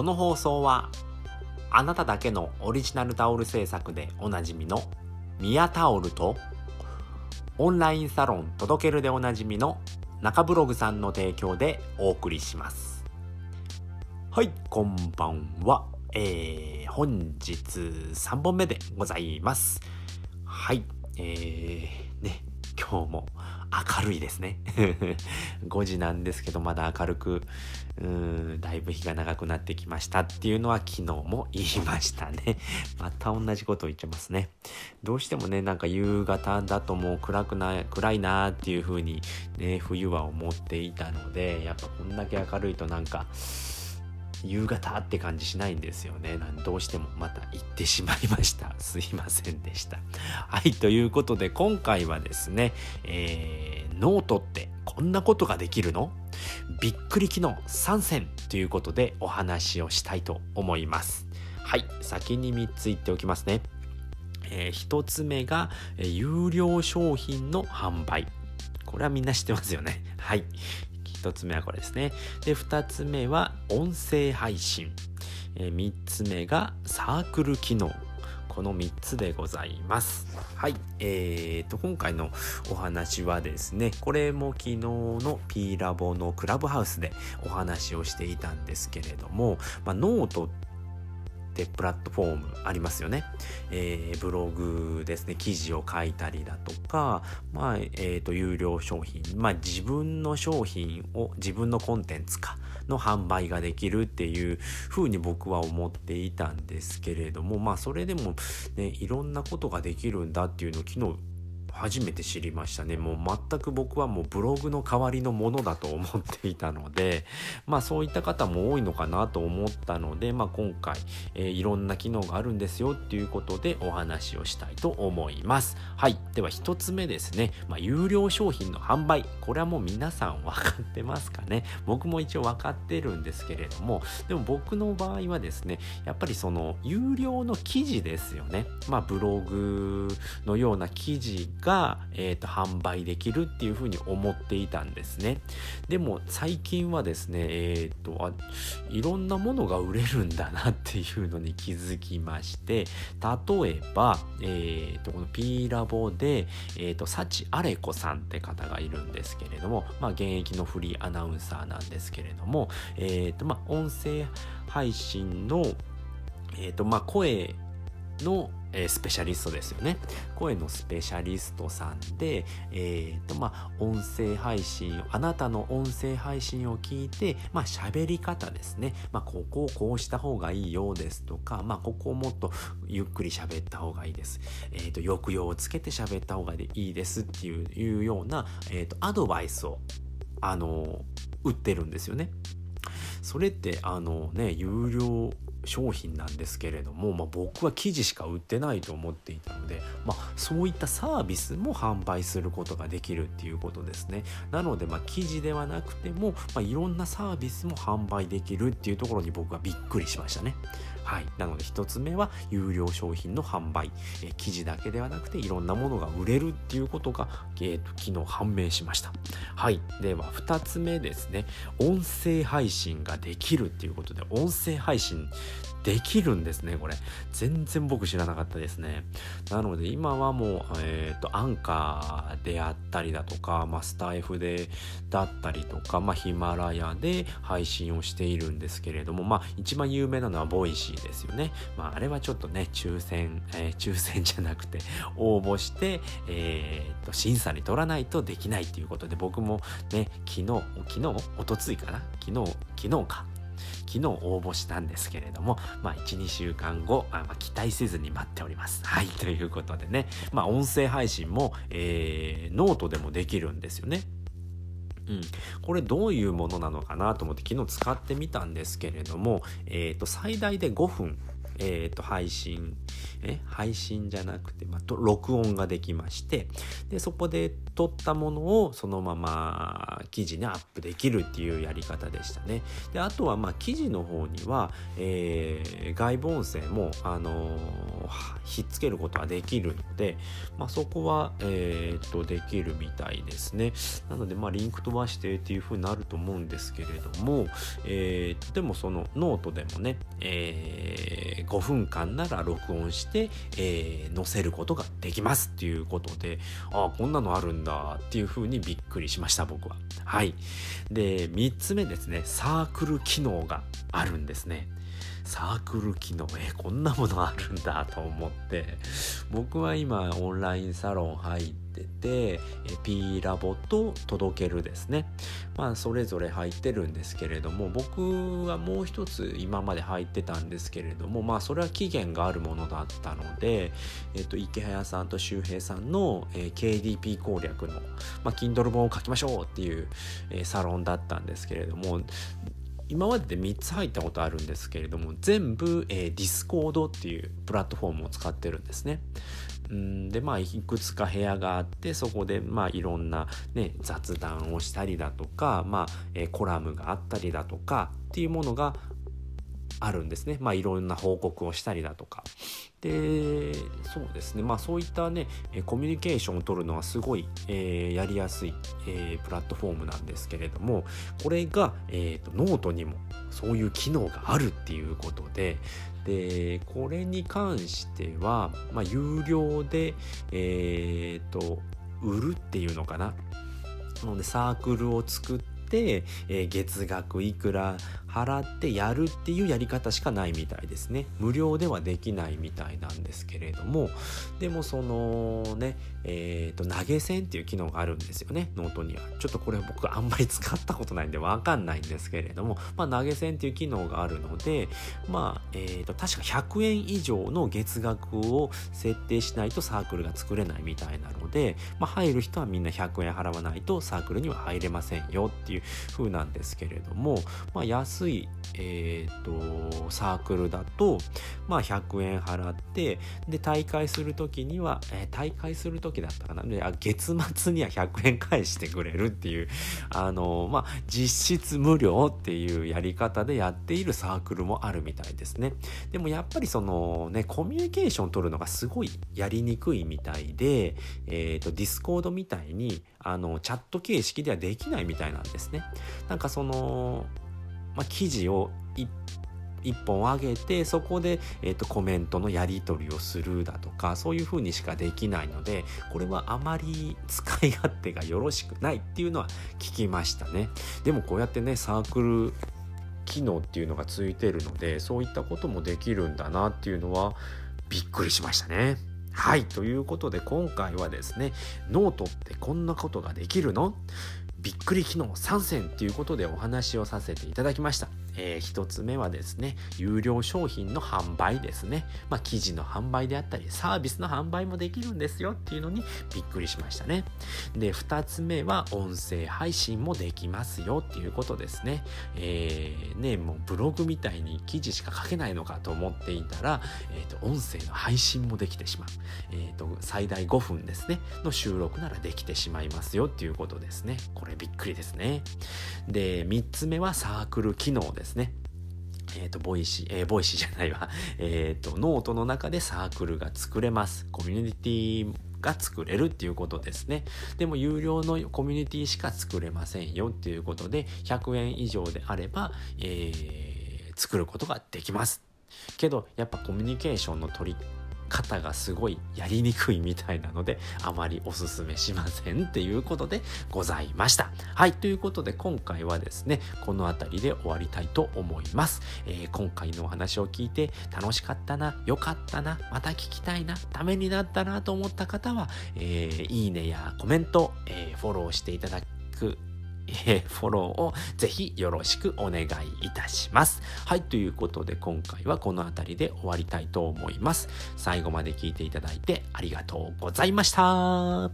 この放送はあなただけのオリジナルタオル制作でおなじみのミヤタオルとオンラインサロン届けるでおなじみの中ブログさんの提供でお送りします。はいこんばんは。えー、本日3本目でございます。はいえー、ね今日も明るいですね。5時なんですけどまだ明るくうーんだいぶ日が長くなってきましたっていうのは昨日も言いましたね。また同じことを言ってますね。どうしてもねなんか夕方だともう暗くない暗いなーっていう風にね冬は思っていたのでやっぱこんだけ明るいとなんか夕方って感じしないんですよね。どうしてもまた行ってしまいました。すいませんでした。はい、ということで今回はですね、えー、ノートってこんなことができるの？びっくり機能参戦ということでお話をしたいと思います。はい、先に3つ言っておきますね。えー、1つ目が、えー、有料商品の販売。これはみんな知ってますよね。はい。1つ目はこれですね。で、2つ目は音声配信。えー、3つ目がサークル機能。この3つでございます。はい。えーと、今回のお話はですね、これも昨日の P ラボのクラブハウスでお話をしていたんですけれども、まあ、ノートってプラットフォームありますよね。えー、ブログですね、記事を書いたりだとか、まあ、えっ、ー、と、有料商品、まあ、自分の商品を、自分のコンテンツか、の販売ができるっていうふうに僕は思っていたんですけれども、まあ、それでもね、いろんなことができるんだっていうのを昨日初めて知りましたね。もう全く僕はもうブログの代わりのものだと思っていたのでまあそういった方も多いのかなと思ったので、まあ、今回、えー、いろんな機能があるんですよっていうことでお話をしたいと思います。はい。では1つ目ですね、まあ、有料商品の販売。これはもう皆さん分かってますかね。僕も一応分かってるんですけれどもでも僕の場合はですねやっぱりその有料の記事ですよね。まあブログのような記事が、えーと、販売できるっていうふうに思っていたんですね。でも最近はですねえっ、ー、とあいろんなものが売れるんだなっていうのに気づきまして例えば、えーと、この P ラボで、えーと、幸あれ子さんって方がいるんですけれども、まあ、現役のフリーアナウンサーなんですけれども、えーとまあ、音声配信の、えーとまあ、声のえー、スペシャリストですよね。声のスペシャリストさんで、えっ、と、まあ、音声配信、あなたの音声配信を聞いて、まあ、喋り方ですね。まあ、ここをこうした方がいいようですとか、まあ、ここをもっとゆっくり喋った方がいいです。えっ、と、抑揚をつけて喋った方がいいですっていうような、えっ、と、アドバイスを、あの、売ってるんですよね。それってあのね有料商品なんですけれども、まあ、僕は記事しか売ってないと思っていたので、まあ、そういったサービスも販売することができるっていうことですね。なので、まあ、記事ではなくても、まあ、いろんなサービスも販売できるっていうところに僕はびっくりしましたね。はい。なので1つ目は有料商品の販売、えー、記事だけではなくていろんなものが売れるっていうことが、えーと、昨日判明しました。はい。では2つ目ですね。音声配信ができるっていうことで音声配信できるんですね、これ。全然僕知らなかったですね。なので今はもう、えっ、ー、と、アンカーであったりだとか、まあ、スタイフでだったりとか、まあ、ヒマラヤで配信をしているんですけれども、まあ、一番有名なのは Voicy ですよね。まあ、あれはちょっとね、抽選、えー、抽選じゃなくて、応募して、えっ、ー、と、審査に取らないとできないっていうことで、僕もね、昨日、昨日、おとついかな？昨日、昨日か。昨日応募したんですけれども、まあ、1、2週間後、まあ、期待せずに待っております。はい、ということでね、まあ、音声配信も、えー、ノートでもできるんですよね。うん、これどういうものなのかなと思って昨日使ってみたんですけれども、えー、と最大で5分えっ、と、配信、え、配信じゃなくて、まあ、録音ができまして、で、そこで撮ったものをそのまま記事にアップできるっていうやり方でしたね。で、あとは、まあ、記事の方には、えー、外部音声も、あの、ひっつけることはできるので、まあ、そこは、えー、っと、できるみたいですね。なので、まあ、リンク飛ばしてっていう風になると思うんですけれども、えー、でもそのノートでもね、えー、5分間なら録音して、えー、載せることができますっていうことで、ああ、こんなのあるんだっていうふうにびっくりしました、僕は。はい。で、3つ目ですね、サークル機能があるんですね。サークル機能。えこんなものあるんだと思って。僕は今オンラインサロン入ってて P ラボと届けるですね。まあそれぞれ入ってるんですけれども僕はもう一つ今まで入ってたんですけれどもまあそれは期限があるものだったので、えっと、池早さんと周平さんの、え、KDP 攻略の、まあ、Kindle 本を書きましょうっていう、え、サロンだったんですけれども今までで3つ入ったことあるんですけれども全部、えー、Discord っていうプラットフォームを使ってるんですね。うんでまあいくつか部屋があってそこでまあいろんな、ね、雑談をしたりだとか、まあえー、コラムがあったりだとかっていうものがあるんですね。まあいろんな報告をしたりだとか。で、そうですね。まあそういったね、コミュニケーションを取るのはすごい、えー、やりやすい、えー、プラットフォームなんですけれども、これが、えーと、ノートにもそういう機能があるっていうことで、で、これに関しては、まあ有料で、え、ー、と、売るっていうのかな。なのでサークルを作って、えー、月額いくら払ってやるっていうやり方しかないみたいですね。無料ではできないみたいなんですけれども。でもそのねえーと、投げ銭っていう機能があるんですよね。ノートには。ちょっとこれ僕あんまり使ったことないんでわかんないんですけれども、まあ、投げ銭っていう機能があるのでまあ、えーと、確か100円以上の月額を設定しないとサークルが作れないみたいなので、まあ、入る人はみんな100円払わないとサークルには入れませんよっていう風なんですけれども、まあ、安い、えーと、サークルだと、まあ、100円払ってで大会する時には、えー、大会する時だったかな？であ月末には100円返してくれるっていうあのまあ実質無料っていうやり方でやっているサークルもあるみたいですね。でもやっぱりそのねコミュニケーション取るのがすごいやりにくいみたいで、えーと、 Discord みたいにあのチャット形式ではできないみたいなんですね。なんかそのまあ、記事を一本上げてそこで、えーと、コメントのやり取りをするだとかそういう風にしかできないのでこれはあまり使い勝手がよろしくないっていうのは聞きましたね。でもこうやってねサークル機能っていうのがついてるのでそういったこともできるんだなっていうのはびっくりしましたね。はいということで今回はですねノートってこんなことができるの？びっくり機能3選ということでお話をさせていただきました。えー、1つ目はですね、有料商品の販売ですね。まあ、記事の販売であったり、サービスの販売もできるんですよっていうのにびっくりしましたね。で、2つ目は音声配信もできますよっていうことですね。えー、ね、もうブログみたいに記事しか書けないのかと思っていたら、えっ、ー、と、音声の配信もできてしまう。えっ、ー、と、最大5分ですね、の収録ならできてしまいますよっていうことですね。これびっくりですね。で、3つ目はサークル機能ですですね。えっ、ー、と、ボイシー、えー、ボイシーじゃないわ。えっ、ー、と、ノートの中でサークルが作れます。コミュニティが作れるっていうことですね。でも有料のコミュニティしか作れませんよっていうことで、100円以上であれば、えー、作ることができます。けど、やっぱコミュニケーションの取り方がすごいやりにくいみたいなのであまりおすすめしませんっていうことでございました。はいということで今回はですねこの辺りで終わりたいと思います、えー、今回のお話を聞いて楽しかったな良かったなまた聞きたいなためになったなと思った方は、えー、いいねやコメント、えー、フォローしていただくえフォローをぜひよろしくお願いいたします。はい、ということで今回はこの辺りで終わりたいと思います。最後まで聞いていただいてありがとうございました。